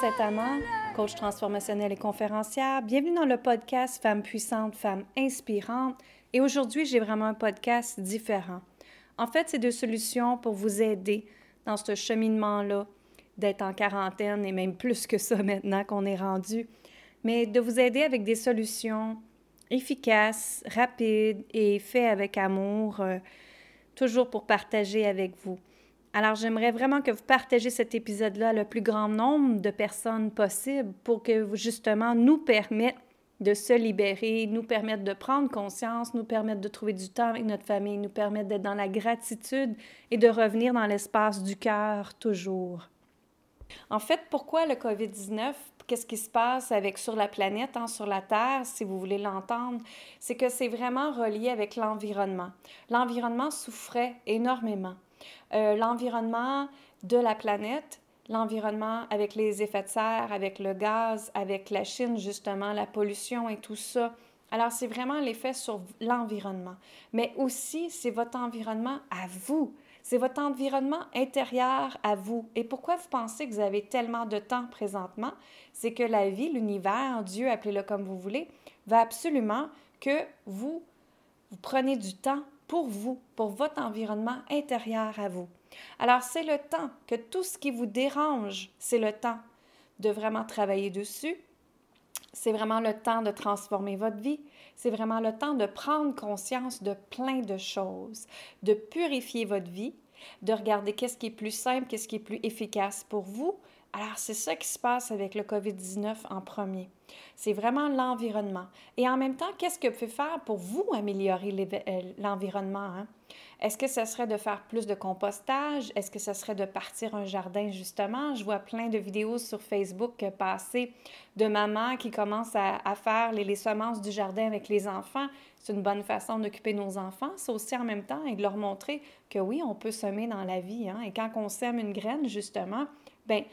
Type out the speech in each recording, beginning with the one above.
Saint-Amand, coach transformationnel et conférencière. Bienvenue dans le podcast Femmes puissantes, Femmes inspirantes. Et aujourd'hui, j'ai vraiment un podcast différent. En fait, c'est deux solutions pour vous aider dans ce cheminement-là d'être en quarantaine et même plus que ça maintenant qu'on est rendu, mais de vous aider avec des solutions efficaces, rapides et faites avec amour, euh, toujours pour partager avec vous. Alors, j'aimerais vraiment que vous partagez cet épisode-là le plus grand nombre de personnes possible pour que vous, justement, nous permettre de se libérer, nous permettre de prendre conscience, nous permettre de trouver du temps avec notre famille, nous permettre d'être dans la gratitude et de revenir dans l'espace du cœur toujours. En fait, pourquoi le COVID-19? Qu'est-ce qui se passe avec sur la planète, hein, sur la Terre, si vous voulez l'entendre? C'est que c'est vraiment relié avec l'environnement. L'environnement souffrait énormément. Euh, l'environnement de la planète, l'environnement avec les effets de serre, avec le gaz, avec la Chine, justement, la pollution et tout ça. Alors, c'est vraiment l'effet sur l'environnement. Mais aussi, c'est votre environnement à vous. C'est votre environnement intérieur à vous. Et pourquoi vous pensez que vous avez tellement de temps présentement? C'est que la vie, l'univers, Dieu, appelez-le comme vous voulez, va absolument que vous, vous preniez du temps pour vous, pour votre environnement intérieur à vous. Alors, c'est le temps que tout ce qui vous dérange, c'est le temps de vraiment travailler dessus. C'est vraiment le temps de transformer votre vie. C'est vraiment le temps de prendre conscience de plein de choses, de purifier votre vie, de regarder qu'est-ce qui est plus simple, qu'est-ce qui est plus efficace pour vous, alors, c'est ça qui se passe avec le COVID-19 en premier. C'est vraiment l'environnement. Et en même temps, qu'est-ce que peut faire pour vous améliorer euh, l'environnement? Hein? Est-ce que ce serait de faire plus de compostage? Est-ce que ce serait de partir un jardin, justement? Je vois plein de vidéos sur Facebook passer de mamans qui commencent à, faire les, les, semences du jardin avec les enfants. C'est une bonne façon d'occuper nos enfants. C'est aussi en même temps et de leur montrer que oui, on peut semer dans la vie. Hein? Et quand on sème une graine, justement, ben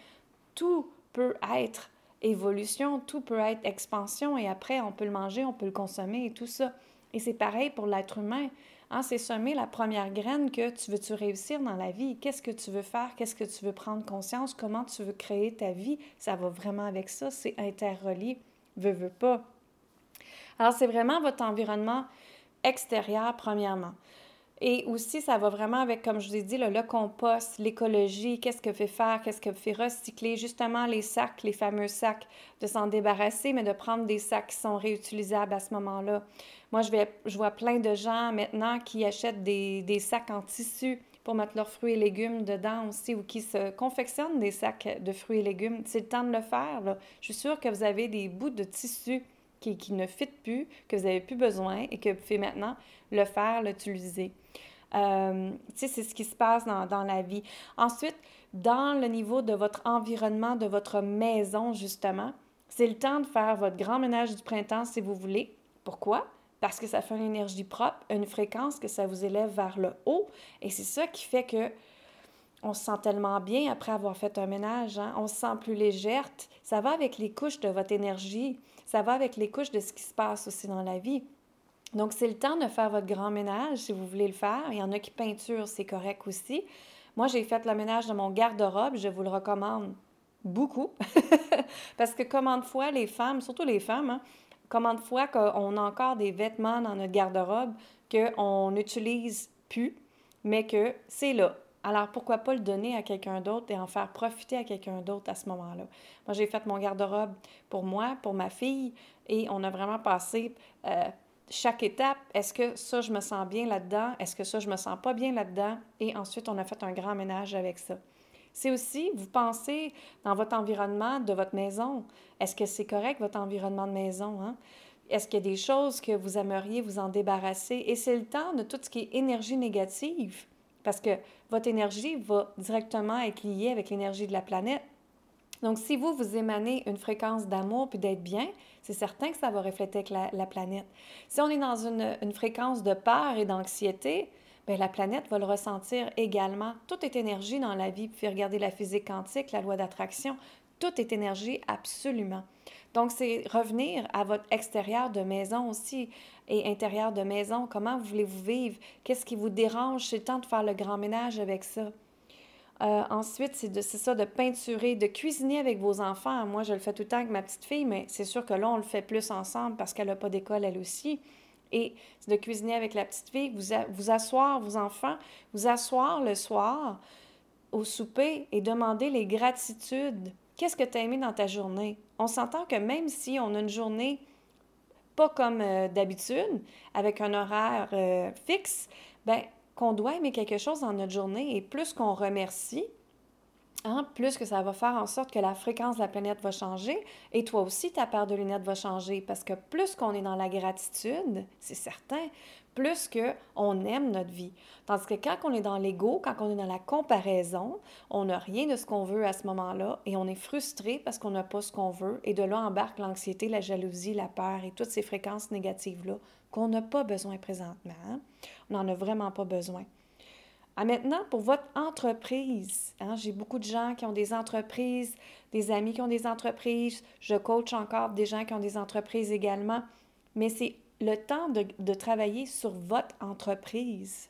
tout peut être évolution, tout peut être expansion et après on peut le manger, on peut le consommer et tout ça. Et c'est pareil pour l'être humain. Hein, c'est semer la première graine que tu veux-tu réussir dans la vie? Qu'est-ce que tu veux faire? Qu'est-ce que tu veux prendre conscience? Comment tu veux créer ta vie? Ça va vraiment avec ça, c'est interrelié, veux, veux pas. Alors, c'est vraiment votre environnement extérieur, premièrement. Et aussi, ça va vraiment avec, comme je vous ai dit, le, compost, l'écologie, qu'est-ce que fait faire, qu'est-ce que fait recycler, justement les sacs, les fameux sacs, de s'en débarrasser, mais de prendre des sacs qui sont réutilisables à ce moment-là. Moi, je, vais, je vois plein de gens maintenant qui achètent des, des sacs en tissu pour mettre leurs fruits et légumes dedans aussi ou qui se confectionnent des sacs de fruits et légumes. C'est le temps de le faire. Je suis sûre que vous avez des bouts de tissu qui, qui ne fit plus, que vous n'avez plus besoin et que vous pouvez maintenant le faire, l'utiliser. Euh, c'est ce qui se passe dans, dans, la vie. Ensuite, dans le niveau de votre environnement, de votre maison, justement, c'est le temps de faire votre grand ménage du printemps si vous voulez. Pourquoi? Parce que ça fait une énergie propre, une fréquence que ça vous élève vers le haut. Et c'est ça qui fait que on se sent tellement bien après avoir fait un ménage. Hein? On se sent plus légère. Ça va avec les couches de votre énergie. Ça va avec les couches de ce qui se passe aussi dans la vie. Donc, c'est le temps de faire votre grand ménage si vous voulez le faire. Il y en a qui peinturent, c'est correct aussi. Moi, j'ai fait le ménage de mon garde-robe. Je vous le recommande beaucoup. Parce que comment de fois les femmes, surtout les femmes, hein, comment de fois qu'on a encore des vêtements dans notre garde-robe qu'on n'utilise plus, mais que c'est là. Alors, pourquoi pas le donner à quelqu'un d'autre et en faire profiter à quelqu'un d'autre à ce moment-là? Moi, j'ai fait mon garde-robe pour moi, pour ma fille, et on a vraiment passé euh, chaque étape, est-ce que ça, je me sens bien là-dedans? Est-ce que ça, je me sens pas bien là-dedans? Et ensuite, on a fait un grand ménage avec ça. C'est aussi, vous pensez dans votre environnement de votre maison. Est-ce que c'est correct, votre environnement de maison? Hein? Est-ce qu'il y a des choses que vous aimeriez vous en débarrasser? Et c'est le temps de tout ce qui est énergie négative, parce que votre énergie va directement être liée avec l'énergie de la planète. Donc, si vous, vous émanez une fréquence d'amour puis d'être bien, c'est certain que ça va refléter avec la, planète. Si on est dans une, fréquence de peur et d'anxiété, bien, la planète va le ressentir également. Tout est énergie dans la vie. Puis regarder la physique quantique, la loi d'attraction. Tout est énergie, absolument. Donc, c'est revenir à votre extérieur de maison aussi et intérieur de maison. Comment voulez-vous vivre? Qu'est-ce qui vous dérange? C'est le temps de faire le grand ménage avec ça. Euh, ensuite, c'est ça, de peinturer, de cuisiner avec vos enfants. Moi, je le fais tout le temps avec ma petite fille, mais c'est sûr que là, on le fait plus ensemble parce qu'elle n'a pas d'école, elle aussi. Et c'est de cuisiner avec la petite fille, vous, vous asseoir, vos enfants, vous asseoir le soir au souper et demander les gratitudes. Qu'est-ce que tu as aimé dans ta journée? On s'entend que même si on a une journée pas comme euh, d'habitude, avec un horaire euh, fixe, ben qu'on doit aimer quelque chose dans notre journée et plus qu'on remercie, hein, plus que ça va faire en sorte que la fréquence de la planète va changer et toi aussi, ta paire de lunettes va changer. Parce que plus qu'on est dans la gratitude, c'est certain, plus qu'on aime notre vie. Tandis que quand on est dans l'ego, quand on est dans la comparaison, on n'a rien de ce qu'on veut à ce moment-là et on est frustré parce qu'on n'a pas ce qu'on veut. Et de là embarque l'anxiété, la jalousie, la peur et toutes ces fréquences négatives-là qu'on n'a pas besoin présentement. On n'en a vraiment pas besoin. Maintenant, pour votre entreprise, hein, j'ai beaucoup de gens qui ont des entreprises, des amis qui ont des entreprises, je coach encore des gens qui ont des entreprises également, mais c'est le temps de, travailler sur votre entreprise.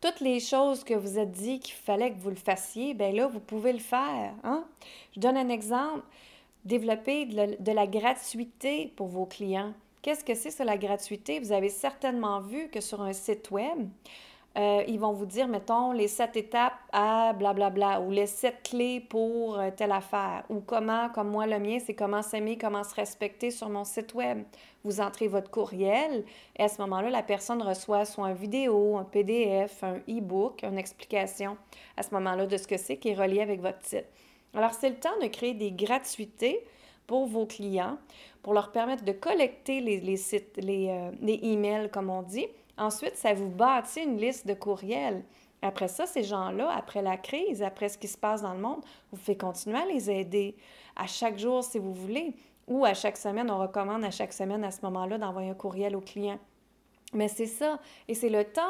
Toutes les choses que vous êtes dit qu'il fallait que vous le fassiez, bien là, vous pouvez le faire. Hein? Je donne un exemple. Développer de la, gratuité pour vos clients. Qu'est-ce que c'est, ça, la gratuité? Vous avez certainement vu que sur un site web, euh, ils vont vous dire, mettons, les sept étapes à blablabla ou les sept clés pour euh, telle affaire ou comment, comme moi, le mien, c'est comment s'aimer, comment se respecter sur mon site web. Vous entrez votre courriel et à ce moment-là, la personne reçoit soit une vidéo, un PDF, un e-book, une explication à ce moment-là de ce que c'est qui est relié avec votre site. Alors, c'est le temps de créer des gratuités pour vos clients pour leur permettre de collecter les, sites, les, euh, les emails, comme on dit, Ensuite, ça vous bâtit une liste de courriels. Après ça, ces gens-là, après la crise, après ce qui se passe dans le monde, vous faites continuer à les aider à chaque jour si vous voulez, ou à chaque semaine, on recommande à chaque semaine à ce moment-là d'envoyer un courriel au client. Mais c'est ça. Et c'est le temps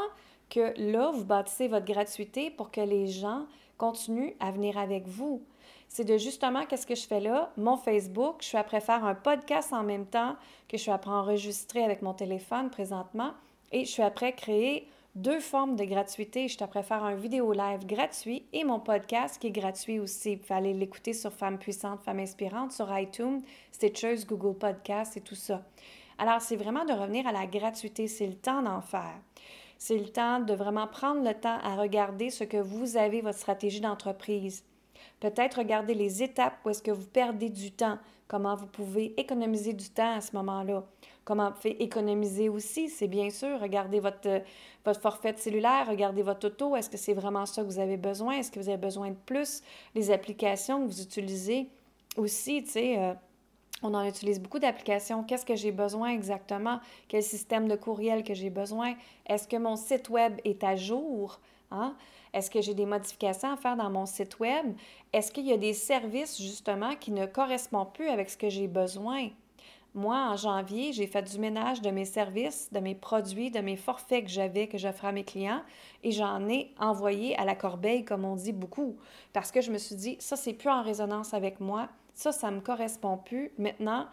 que là, vous bâtissez votre gratuité pour que les gens continuent à venir avec vous. C'est de justement, qu'est-ce que je fais là? Mon Facebook, je suis après faire un podcast en même temps que je suis après enregistrer avec mon téléphone présentement. Et je suis après créer deux formes de gratuité. Je après faire un vidéo live gratuit et mon podcast qui est gratuit aussi. Vous aller l'écouter sur Femmes puissantes, Femmes inspirantes, sur iTunes, Stitchers, Google Podcast et tout ça. Alors, c'est vraiment de revenir à la gratuité. C'est le temps d'en faire. C'est le temps de vraiment prendre le temps à regarder ce que vous avez, votre stratégie d'entreprise. Peut-être regarder les étapes où est-ce que vous perdez du temps, comment vous pouvez économiser du temps à ce moment-là. Comment économiser aussi, c'est bien sûr, regardez votre, votre forfait cellulaire, regardez votre auto, est-ce que c'est vraiment ça que vous avez besoin, est-ce que vous avez besoin de plus, les applications que vous utilisez aussi, tu sais, euh, on en utilise beaucoup d'applications. Qu'est-ce que j'ai besoin exactement? Quel système de courriel que j'ai besoin? Est-ce que mon site web est à jour? Hein? Est-ce que j'ai des modifications à faire dans mon site web? Est-ce qu'il y a des services justement qui ne correspondent plus avec ce que j'ai besoin? Moi, en janvier, j'ai fait du ménage de mes services, de mes produits, de mes forfaits que j'avais, que j'offrais à mes clients, et j'en ai envoyé à la corbeille, comme on dit beaucoup, parce que je me suis dit, ça, c'est plus en résonance avec moi, ça, ça me correspond plus. Maintenant,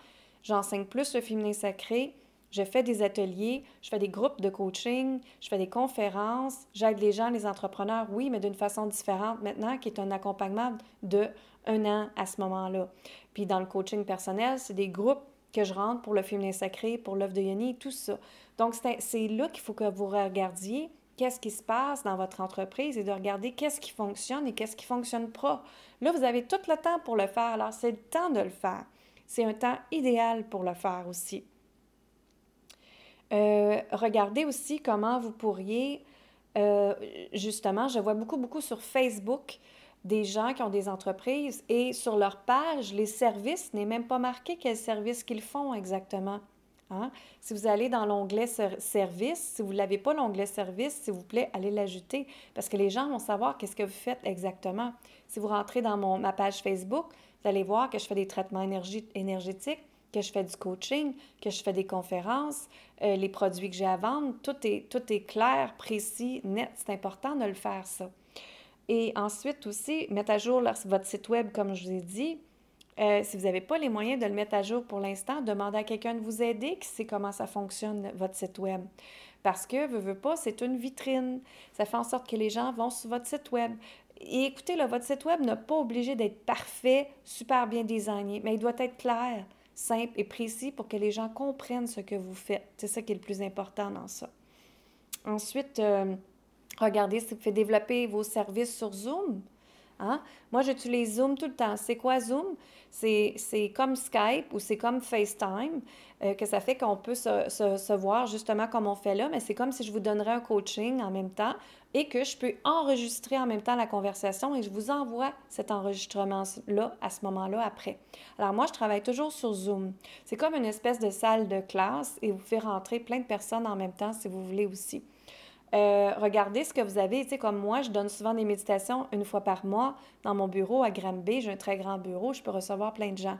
j'enseigne plus le féminin sacré, je fais des ateliers, je fais des groupes de coaching, je fais des conférences, j'aide les gens, les entrepreneurs, oui, mais d'une façon différente maintenant, qui est un accompagnement de un an à ce moment-là. Puis dans le coaching personnel, c'est des groupes que je rentre pour le féminin sacré, pour l'œuvre de Yoni, tout ça. Donc, c'est là qu'il faut que vous regardiez qu'est-ce qui se passe dans votre entreprise et de regarder qu'est-ce qui fonctionne et qu'est-ce qui ne fonctionne pas. Là, vous avez tout le temps pour le faire, alors c'est le temps de le faire. C'est un temps idéal pour le faire aussi. Euh, regardez aussi comment vous pourriez, euh, justement, je vois beaucoup, beaucoup sur Facebook des gens qui ont des entreprises et sur leur page, les services n'est même pas marqué quels services qu'ils font exactement. Hein? Si vous allez dans l'onglet Service, si vous ne l'avez pas, l'onglet Service, s'il vous plaît, allez l'ajouter parce que les gens vont savoir qu'est-ce que vous faites exactement. Si vous rentrez dans mon, ma page Facebook, vous allez voir que je fais des traitements énergétiques, que je fais du coaching, que je fais des conférences, euh, les produits que j'ai à vendre. Tout est, tout est clair, précis, net. C'est important de le faire, ça. Et ensuite aussi, mettre à jour votre site web, comme je vous ai dit. Euh, si vous n'avez pas les moyens de le mettre à jour pour l'instant, demandez à quelqu'un de vous aider qui sait comment ça fonctionne, votre site web. Parce que, veux, veux pas, c'est une vitrine. Ça fait en sorte que les gens vont sur votre site web. Et écoutez, là, votre site web n'a pas obligé d'être parfait, super bien designé, mais il doit être clair, simple et précis pour que les gens comprennent ce que vous faites. C'est ça qui est le plus important dans ça. Ensuite, euh, regardez vous faites développer vos services sur Zoom. Hein? Moi, j'utilise Zoom tout le temps. C'est quoi Zoom? C'est comme Skype ou c'est comme FaceTime, euh, que ça fait qu'on peut se, se, voir justement comme on fait là, mais c'est comme si je vous donnerais un coaching en même temps et que je peux enregistrer en même temps la conversation et je vous envoie cet enregistrement-là à ce moment-là après. Alors moi, je travaille toujours sur Zoom. C'est comme une espèce de salle de classe et vous fait rentrer plein de personnes en même temps si vous voulez aussi. Euh, regardez ce que vous avez. Tu sais, comme moi, je donne souvent des méditations une fois par mois dans mon bureau à Granby. J'ai un très grand bureau, je peux recevoir plein de gens.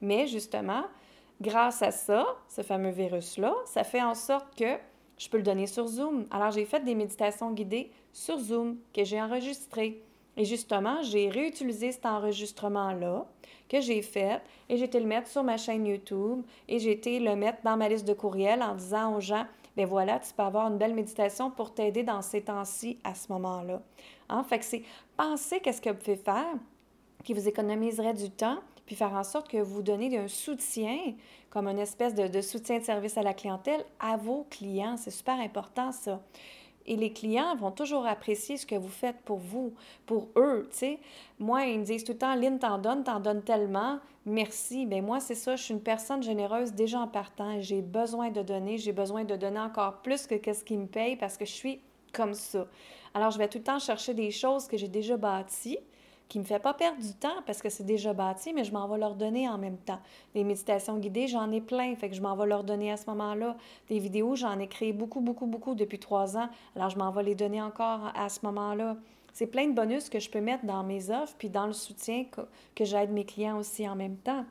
Mais justement, grâce à ça, ce fameux virus-là, ça fait en sorte que je peux le donner sur Zoom. Alors, j'ai fait des méditations guidées sur Zoom que j'ai enregistrées. Et justement, j'ai réutilisé cet enregistrement-là que j'ai fait et j'ai été le mettre sur ma chaîne YouTube et j'ai été le mettre dans ma liste de courriels en disant aux gens bien voilà, tu peux avoir une belle méditation pour t'aider dans ces temps-ci à ce moment-là. En hein? Fait que c'est penser qu'est-ce que vous pouvez faire qui vous économiserait du temps, puis faire en sorte que vous donnez un soutien, comme une espèce de, de soutien de service à la clientèle, à vos clients. C'est super important, ça. Et les clients vont toujours apprécier ce que vous faites pour vous, pour eux, tu sais. Moi, ils me disent tout le temps, Lynn, t'en donnes, t'en donnes tellement, merci. Bien, moi, c'est ça, je suis une personne généreuse déjà en partant. J'ai besoin de donner, j'ai besoin de donner encore plus que ce qui me paye parce que je suis comme ça. Alors, je vais tout le temps chercher des choses que j'ai déjà bâties, qui ne me fait pas perdre du temps parce que c'est déjà bâti, mais je m'en vais leur donner en même temps. Des méditations guidées, j'en ai plein, fait que je m'en vais leur donner à ce moment-là. Des vidéos, j'en ai créé beaucoup, beaucoup, beaucoup depuis trois ans, alors je m'en vais les donner encore à ce moment-là. C'est plein de bonus que je peux mettre dans mes offres, puis dans le soutien que, j'aide mes clients aussi en même temps.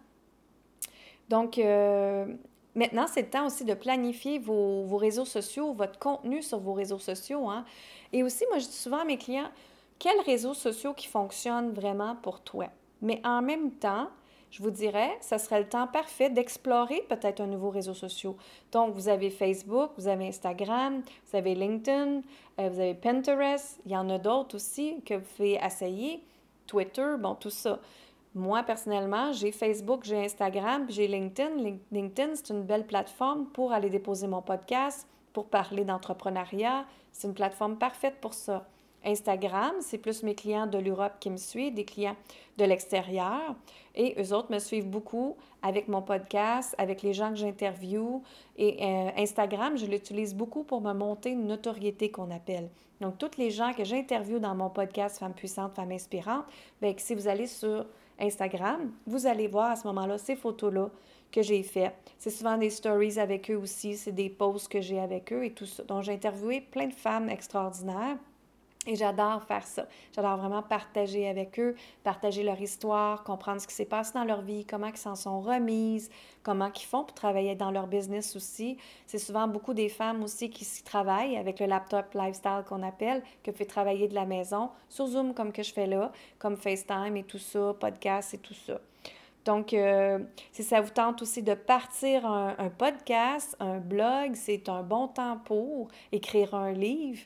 Donc, euh, maintenant, c'est le temps aussi de planifier vos, réseaux sociaux, votre contenu sur vos réseaux sociaux. Hein. Et aussi, moi, je dis souvent à mes clients, quels réseaux sociaux qui fonctionnent vraiment pour toi. Mais en même temps, je vous dirais, ce serait le temps parfait d'explorer peut-être un nouveau réseau social. Donc, vous avez Facebook, vous avez Instagram, vous avez LinkedIn, euh, vous avez Pinterest, il y en a d'autres aussi que vous pouvez essayer, Twitter, bon, tout ça. Moi, personnellement, j'ai Facebook, j'ai Instagram, j'ai LinkedIn. LinkedIn, c'est une belle plateforme pour aller déposer mon podcast, pour parler d'entrepreneuriat. C'est une plateforme parfaite pour ça. Instagram, c'est plus mes clients de l'Europe qui me suivent, des clients de l'extérieur. Et eux autres me suivent beaucoup avec mon podcast, avec les gens que j'interviewe. Et euh, Instagram, je l'utilise beaucoup pour me monter une notoriété qu'on appelle. Donc, toutes les gens que j'interviewe dans mon podcast Femmes puissantes, Femmes inspirantes, bien, si vous allez sur Instagram, vous allez voir à ce moment-là ces photos-là que j'ai faites. C'est souvent des stories avec eux aussi, c'est des posts que j'ai avec eux et tout ça. Donc, j'ai interviewé plein de femmes extraordinaires et j'adore faire ça. J'adore vraiment partager avec eux, partager leur histoire, comprendre ce qui s'est passé dans leur vie, comment ils s'en sont remises, comment ils font pour travailler dans leur business aussi. C'est souvent beaucoup des femmes aussi qui s'y travaillent avec le laptop lifestyle qu'on appelle, que fait travailler de la maison, sur Zoom comme que je fais là, comme FaceTime et tout ça, podcast et tout ça. Donc, euh, si ça vous tente aussi de partir un podcast, un blog, c'est un bon temps pour écrire un livre.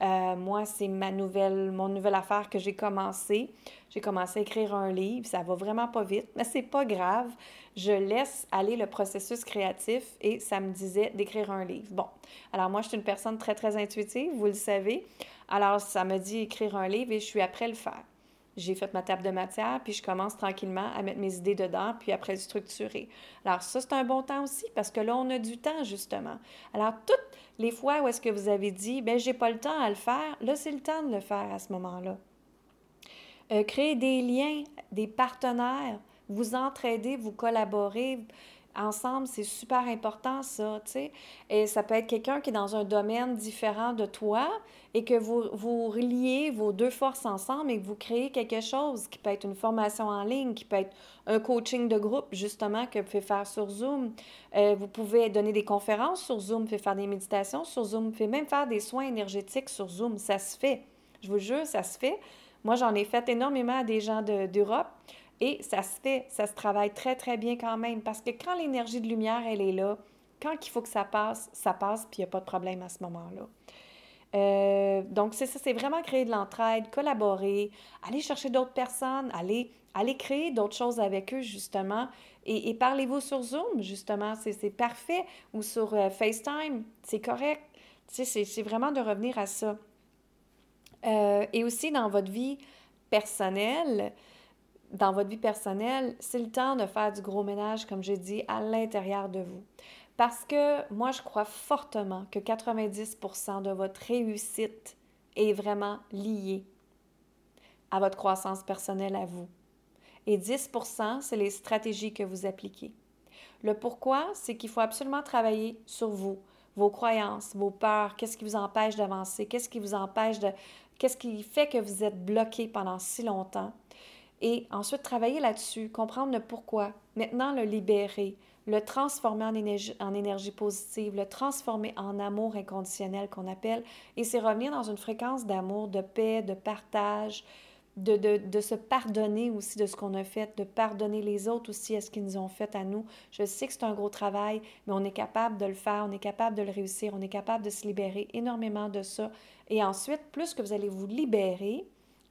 Euh, moi, c'est ma nouvelle, mon nouvelle affaire que j'ai commencé. J'ai commencé à écrire un livre. Ça va vraiment pas vite, mais c'est pas grave. Je laisse aller le processus créatif et ça me disait d'écrire un livre. Bon, alors moi, je suis une personne très, très intuitive, vous le savez. Alors, ça me dit écrire un livre et je suis après le faire j'ai fait ma table de matière, puis je commence tranquillement à mettre mes idées dedans, puis après structurer. Alors ça, c'est un bon temps aussi, parce que là, on a du temps, justement. Alors, toutes les fois où est-ce que vous avez dit, ben j'ai pas le temps à le faire, là, c'est le temps de le faire à ce moment-là. Euh, créer des liens, des partenaires, vous entraider, vous collaborer, ensemble, c'est super important, ça, tu sais. Et ça peut être quelqu'un qui est dans un domaine différent de toi et que vous, vous reliez vos deux forces ensemble et que vous créez quelque chose qui peut être une formation en ligne, qui peut être un coaching de groupe, justement, que vous pouvez faire sur Zoom. Euh, vous pouvez donner des conférences sur Zoom, faire des méditations sur Zoom, vous même faire des soins énergétiques sur Zoom. Ça se fait. Je vous jure, ça se fait. Moi, j'en ai fait énormément à des gens d'Europe. Et ça se fait, ça se travaille très, très bien quand même, parce que quand l'énergie de lumière, elle est là, quand il faut que ça passe, ça passe, puis il n'y a pas de problème à ce moment-là. Euh, donc, c'est ça, c'est vraiment créer de l'entraide, collaborer, aller chercher d'autres personnes, aller, aller créer d'autres choses avec eux, justement. Et, parlez-vous sur Zoom, justement, c'est parfait, ou sur euh, FaceTime, c'est correct. Tu sais, c'est vraiment de revenir à ça. Euh, et aussi dans votre vie personnelle, dans votre vie personnelle, c'est le temps de faire du gros ménage, comme j'ai dit, à l'intérieur de vous. Parce que moi, je crois fortement que 90% de votre réussite est vraiment liée à votre croissance personnelle à vous. Et 10% c'est les stratégies que vous appliquez. Le pourquoi, c'est qu'il faut absolument travailler sur vous, vos croyances, vos peurs, qu'est-ce qui vous empêche d'avancer, qu'est-ce qui vous empêche de... Qu'est-ce qui fait que vous êtes bloqué pendant si longtemps. Et ensuite, travailler là-dessus, comprendre le pourquoi, maintenant le libérer, le transformer en énergie, en énergie positive, le transformer en amour inconditionnel qu'on appelle. Et c'est revenir dans une fréquence d'amour, de paix, de partage, de, de, de, se pardonner aussi de ce qu'on a fait, de pardonner les autres aussi à ce qu'ils nous ont fait à nous. Je sais que c'est un gros travail, mais on est capable de le faire, on est capable de le réussir, on est capable de se libérer énormément de ça. Et ensuite, plus que vous allez vous libérer,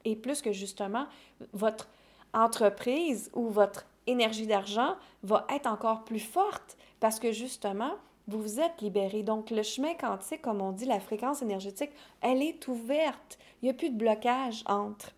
et plus que justement votre entreprise ou votre énergie d'argent va être encore plus forte parce que justement, vous vous êtes libéré. Donc, le chemin quantique, comme on dit, la fréquence énergétique, elle est ouverte. Il n'y a plus de blocage entre.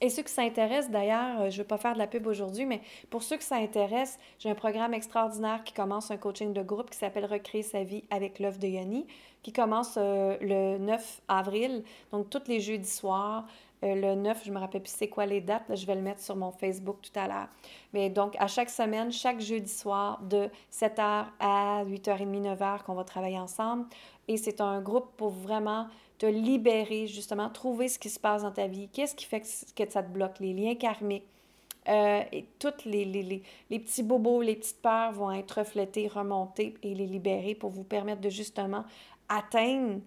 Et ceux qui s'intéressent, d'ailleurs, euh, je ne vais pas faire de la pub aujourd'hui, mais pour ceux qui s'intéressent, j'ai un programme extraordinaire qui commence un coaching de groupe qui s'appelle Recréer sa vie avec l'œuvre de Yoni, qui commence euh, le 9 avril, donc tous les jeudis soirs. Euh, le 9, je me rappelle plus c'est quoi les dates, je vais le mettre sur mon Facebook tout à l'heure. Mais donc, à chaque semaine, chaque jeudi soir, de 7h à 8h30, 9h, qu'on va travailler ensemble. Et c'est un groupe pour vraiment te libérer, justement, trouver ce qui se passe dans ta vie, qu'est-ce qui fait que, ça te bloque, les liens karmiques. Euh, et tous les, les, les, petits bobos, les petites peurs vont être reflétés, remontés et les libérer pour vous permettre de justement atteindre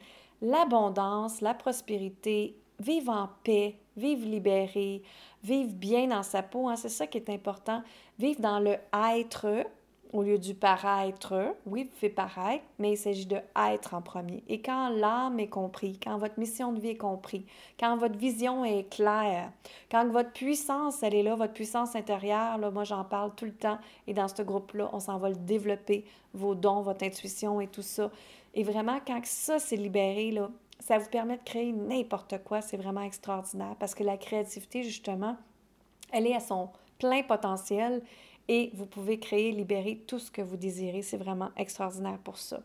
l'abondance, la prospérité vivre en paix, vivre libéré, vivre bien dans sa peau, hein, c'est ça qui est important. Vivre dans le être au lieu du paraître. Oui, vous faites paraître, mais il s'agit de être en premier. Et quand l'âme est comprise, quand votre mission de vie est comprise, quand votre vision est claire, quand votre puissance, elle est là, votre puissance intérieure, là, moi j'en parle tout le temps, et dans ce groupe-là, on s'en va le développer, vos dons, votre intuition et tout ça. Et vraiment, quand ça s'est libéré, là, ça vous permet de créer n'importe quoi. C'est vraiment extraordinaire parce que la créativité, justement, elle est à son plein potentiel et vous pouvez créer, libérer tout ce que vous désirez. C'est vraiment extraordinaire pour ça.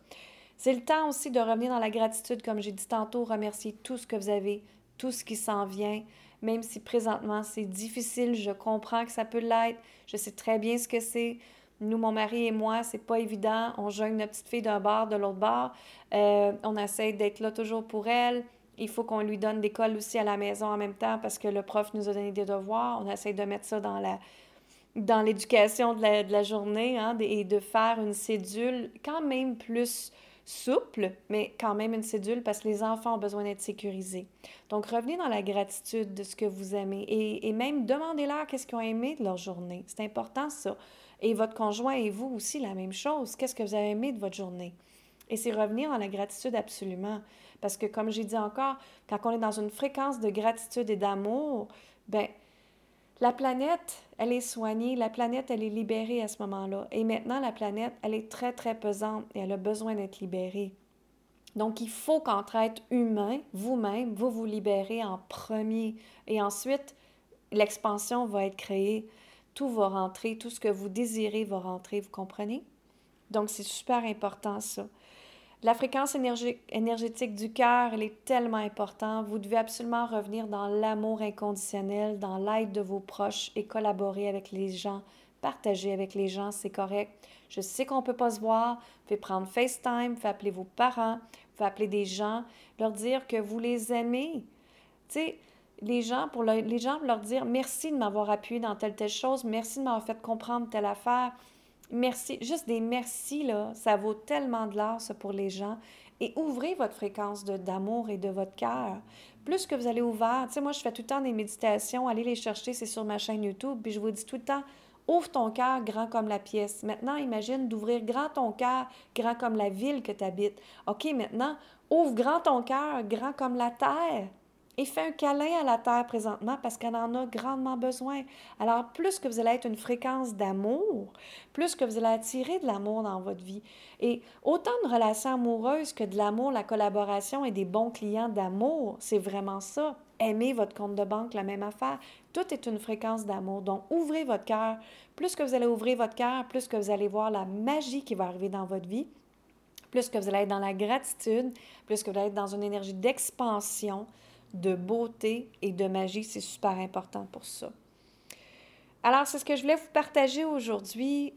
C'est le temps aussi de revenir dans la gratitude, comme j'ai dit tantôt, remercier tout ce que vous avez, tout ce qui s'en vient, même si présentement c'est difficile, je comprends que ça peut l'être, je sais très bien ce que c'est. Nous, mon mari et moi, c'est pas évident. On joigne notre petite fille d'un bar, de l'autre bar. Euh, on essaie d'être là toujours pour elle. Il faut qu'on lui donne des cols aussi à la maison en même temps parce que le prof nous a donné des devoirs. On essaie de mettre ça dans la dans l'éducation de la, de la journée hein, et de faire une cédule quand même plus souple, mais quand même une cédule parce que les enfants ont besoin d'être sécurisés. Donc, revenez dans la gratitude de ce que vous aimez et, et même demandez-leur qu'est-ce qu'ils ont aimé de leur journée. C'est important, ça. Et votre conjoint et vous aussi, la même chose. Qu'est-ce que vous avez aimé de votre journée? Et c'est revenir dans la gratitude absolument. Parce que, comme j'ai dit encore, quand on est dans une fréquence de gratitude et d'amour, ben la planète, elle est soignée, la planète, elle est libérée à ce moment-là. Et maintenant, la planète, elle est très, très pesante et elle a besoin d'être libérée. Donc, il faut qu'entre êtres humains, vous-même, vous vous libérez en premier. Et ensuite, l'expansion va être créée tout va rentrer, tout ce que vous désirez va rentrer, vous comprenez? Donc, c'est super important ça. La fréquence énergétique du cœur, elle est tellement importante. Vous devez absolument revenir dans l'amour inconditionnel, dans l'aide de vos proches et collaborer avec les gens, partager avec les gens, c'est correct. Je sais qu'on ne peut pas se voir. Vous pouvez prendre FaceTime, vous pouvez appeler vos parents, vous pouvez appeler des gens, leur dire que vous les aimez. Tu sais, les gens, pour les gens, leur dire merci de m'avoir appuyé dans telle, telle chose, merci de m'avoir fait comprendre telle affaire. Merci, juste des merci, là, ça vaut tellement de l'or, ça, pour les gens. Et ouvrez votre fréquence d'amour et de votre cœur. Plus que vous allez ouvert, tu sais, moi, je fais tout le temps des méditations, allez les chercher, c'est sur ma chaîne YouTube, puis je vous dis tout le temps, Ouvre ton cœur grand comme la pièce. Maintenant, imagine d'ouvrir grand ton cœur grand comme la ville que tu habites. OK, maintenant, ouvre grand ton cœur grand comme la terre et fais un câlin à la terre présentement parce qu'elle en a grandement besoin. Alors, plus que vous allez être une fréquence d'amour, plus que vous allez attirer de l'amour dans votre vie. Et autant de relations amoureuses que de l'amour, la collaboration et des bons clients d'amour, c'est vraiment ça. Aimez votre compte de banque, la même affaire. Tout est une fréquence d'amour. Donc, ouvrez votre cœur. Plus que vous allez ouvrir votre cœur, plus que vous allez voir la magie qui va arriver dans votre vie, plus que vous allez être dans la gratitude, plus que vous allez être dans une énergie d'expansion, de beauté et de magie. C'est super important pour ça. Alors, c'est ce que je voulais vous partager aujourd'hui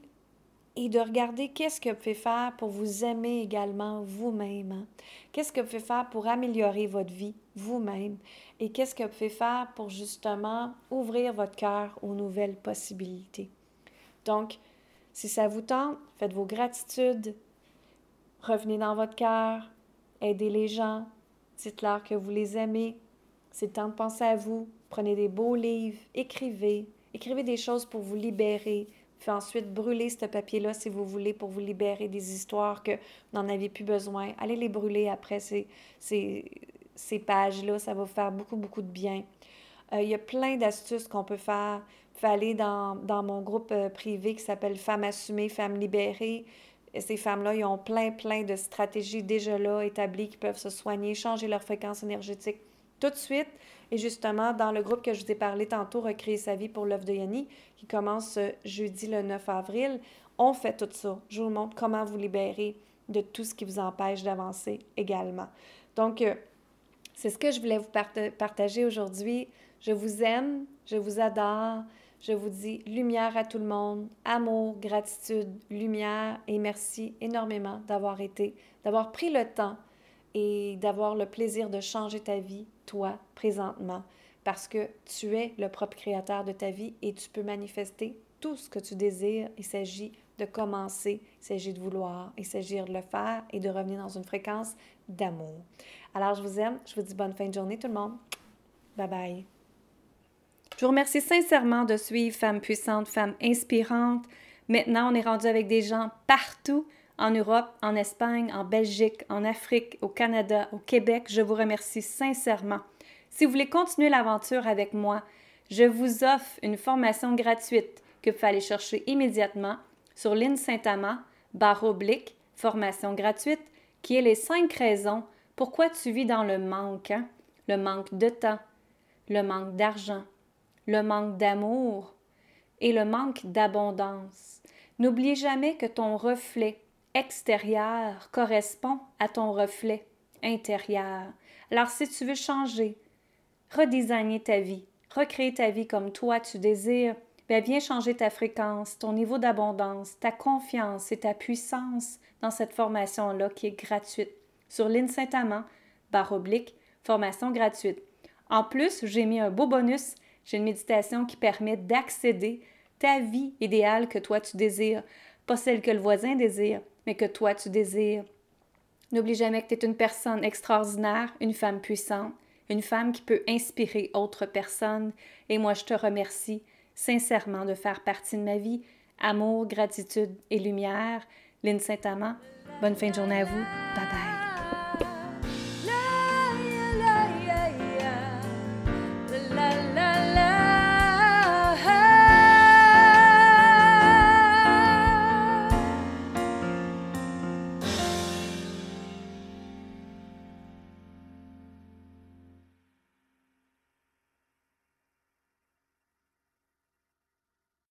et de regarder qu'est-ce que vous pouvez faire pour vous aimer également vous-même. Hein. Qu'est-ce que vous pouvez faire pour améliorer votre vie vous-même et qu'est-ce que vous pouvez faire pour justement ouvrir votre cœur aux nouvelles possibilités. Donc, si ça vous tente, faites vos gratitudes, revenez dans votre cœur, aidez les gens, Dites-leur que vous les aimez. C'est le temps de penser à vous. Prenez des beaux livres, écrivez. Écrivez des choses pour vous libérer. Puis ensuite, brûlez ce papier-là si vous voulez pour vous libérer des histoires que vous n'en avez plus besoin. Allez les brûler après ces, ces, ces pages-là. Ça va vous faire beaucoup, beaucoup de bien. Euh, il y a plein d'astuces qu'on peut faire. Vous pouvez aller dans, dans mon groupe euh, privé qui s'appelle Femmes assumées, Femmes libérées ces femmes-là, ils ont plein, plein de stratégies déjà là établies qui peuvent se soigner, changer leur fréquence énergétique tout de suite. Et justement, dans le groupe que je vous ai parlé tantôt, Recréer sa vie pour l'œuvre de Yanni, qui commence jeudi le 9 avril, on fait tout ça. Je vous montre comment vous libérer de tout ce qui vous empêche d'avancer également. Donc, euh, c'est ce que je voulais vous partager aujourd'hui. Je vous aime, je vous adore. Je vous dis lumière à tout le monde, amour, gratitude, lumière et merci énormément d'avoir été, d'avoir pris le temps et d'avoir le plaisir de changer ta vie, toi, présentement, parce que tu es le propre créateur de ta vie et tu peux manifester tout ce que tu désires. Il s'agit de commencer, il s'agit de vouloir, il s'agit de le faire et de revenir dans une fréquence d'amour. Alors, je vous aime, je vous dis bonne fin de journée tout le monde. Bye bye. Je vous remercie sincèrement de suivre Femmes puissantes, Femmes inspirantes. Maintenant, on est rendu avec des gens partout en Europe, en Espagne, en Belgique, en Afrique, au Canada, au Québec. Je vous remercie sincèrement. Si vous voulez continuer l'aventure avec moi, je vous offre une formation gratuite que vous pouvez aller chercher immédiatement sur l'île Saint-Amand, barre oblique, formation gratuite, qui est les cinq raisons pourquoi tu vis dans le manque, hein? le manque de temps, le manque d'argent, le manque d'amour et le manque d'abondance. N'oublie jamais que ton reflet extérieur correspond à ton reflet intérieur. Alors si tu veux changer, redesigner ta vie, recréer ta vie comme toi tu désires, bien viens changer ta fréquence, ton niveau d'abondance, ta confiance et ta puissance dans cette formation-là qui est gratuite sur l'IN Saint-Amand, barre oblique, formation gratuite. En plus, j'ai mis un beau bonus j'ai une méditation qui permet d'accéder ta vie idéale que toi tu désires, pas celle que le voisin désire, mais que toi tu désires. N'oublie jamais que tu es une personne extraordinaire, une femme puissante, une femme qui peut inspirer autres personnes. Et moi, je te remercie sincèrement de faire partie de ma vie. Amour, gratitude et lumière. Lynn Saint-Amand, bonne fin de journée à vous. Bye bye.